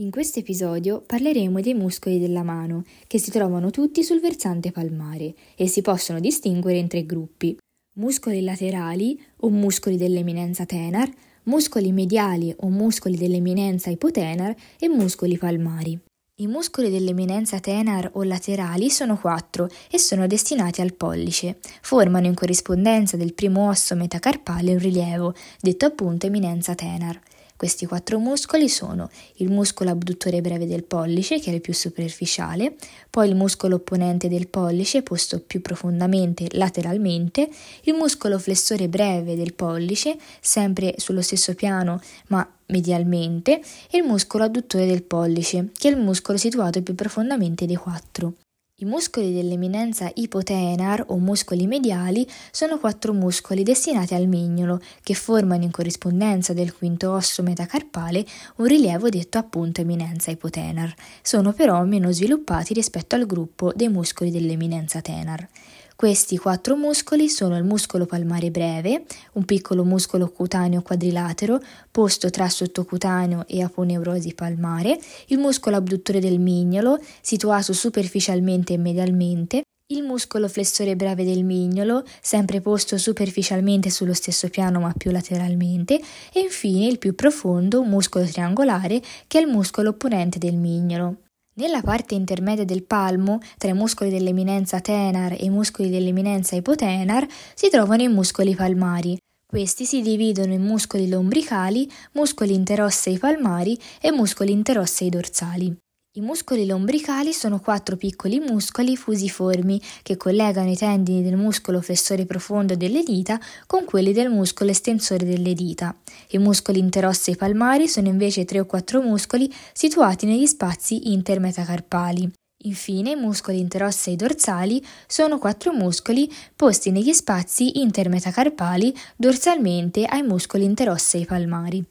In questo episodio parleremo dei muscoli della mano, che si trovano tutti sul versante palmare e si possono distinguere in tre gruppi: muscoli laterali o muscoli dell'eminenza tenar, muscoli mediali o muscoli dell'eminenza ipotenar e muscoli palmari. I muscoli dell'eminenza tenar o laterali sono quattro e sono destinati al pollice. Formano in corrispondenza del primo osso metacarpale un rilievo, detto appunto eminenza tenar. Questi quattro muscoli sono il muscolo abduttore breve del pollice, che è il più superficiale, poi il muscolo opponente del pollice, posto più profondamente lateralmente, il muscolo flessore breve del pollice, sempre sullo stesso piano ma medialmente, e il muscolo adduttore del pollice, che è il muscolo situato più profondamente dei quattro. I muscoli dell'eminenza ipotenar o muscoli mediali sono quattro muscoli destinati al mignolo che formano in corrispondenza del quinto osso metacarpale un rilievo detto appunto eminenza ipotenar. Sono però meno sviluppati rispetto al gruppo dei muscoli dell'eminenza tenar. Questi quattro muscoli sono il muscolo palmare breve, un piccolo muscolo cutaneo quadrilatero posto tra sottocutaneo e aponeurosi palmare, il muscolo abduttore del mignolo, situato superficialmente e medialmente, il muscolo flessore breve del mignolo, sempre posto superficialmente sullo stesso piano ma più lateralmente, e infine il più profondo, muscolo triangolare, che è il muscolo opponente del mignolo. Nella parte intermedia del palmo, tra i muscoli dell'eminenza tenar e i muscoli dell'eminenza ipotenar, si trovano i muscoli palmari. Questi si dividono in muscoli lombricali, muscoli interossei palmari e muscoli interossei dorsali. I muscoli lombricali sono quattro piccoli muscoli fusiformi che collegano i tendini del muscolo flessore profondo delle dita con quelli del muscolo estensore delle dita. I muscoli interossei palmari sono invece tre o quattro muscoli situati negli spazi intermetacarpali. Infine, i muscoli interossei dorsali sono quattro muscoli posti negli spazi intermetacarpali dorsalmente ai muscoli interossei palmari.